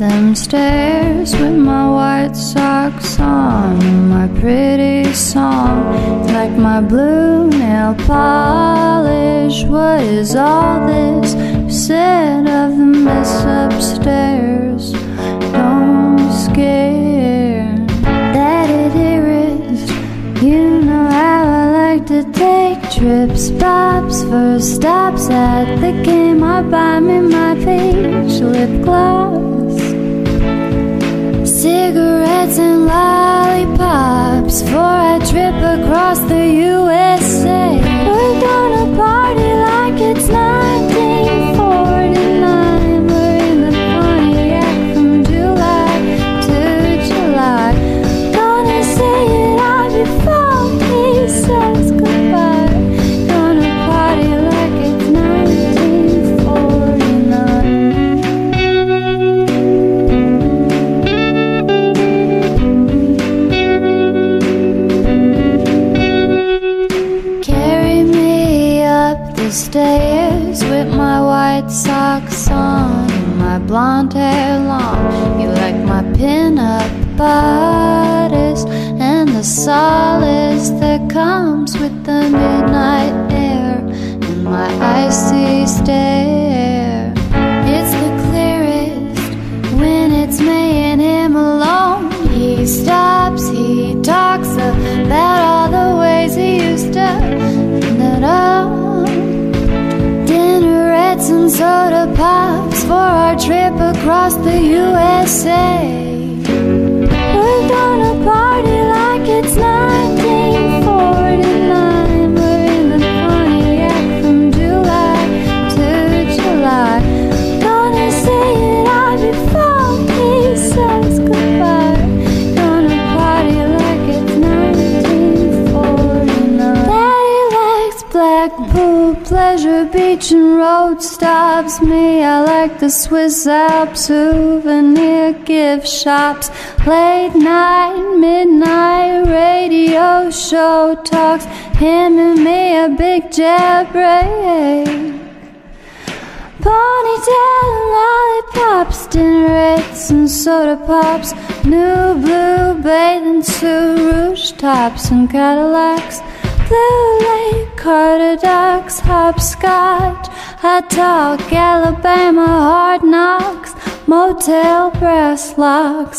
them stairs with my white socks on, my pretty song, like my blue nail polish. What is all this? Said of the mess upstairs, don't scare that it is. You know how I like to take trips, stops, first stops at the game. I buy me my peach lip gloss. Stairs with my white socks on and my blonde hair long. You like my pin-up bodice and the solace that comes with the midnight soda pops for our trip across the USA. We're gonna party like it's 1949. We're in the Pontiac from July to July. Gonna say it out before he says goodbye. Gonna party like it's 1949. Daddy likes Blackpool, Pleasure Beach, and road stops. Me, I like the Swiss Alps, souvenir gift shops. Late night, midnight radio show talks. Him and me, a big jet break. Ponytail and lollipops, dinnerettes and soda pops, new blue bathing suit, tops and Cadillacs, blue lake, Carter ducks, hopscotch, hot talk, Alabama, hard knocks, motel brass locks,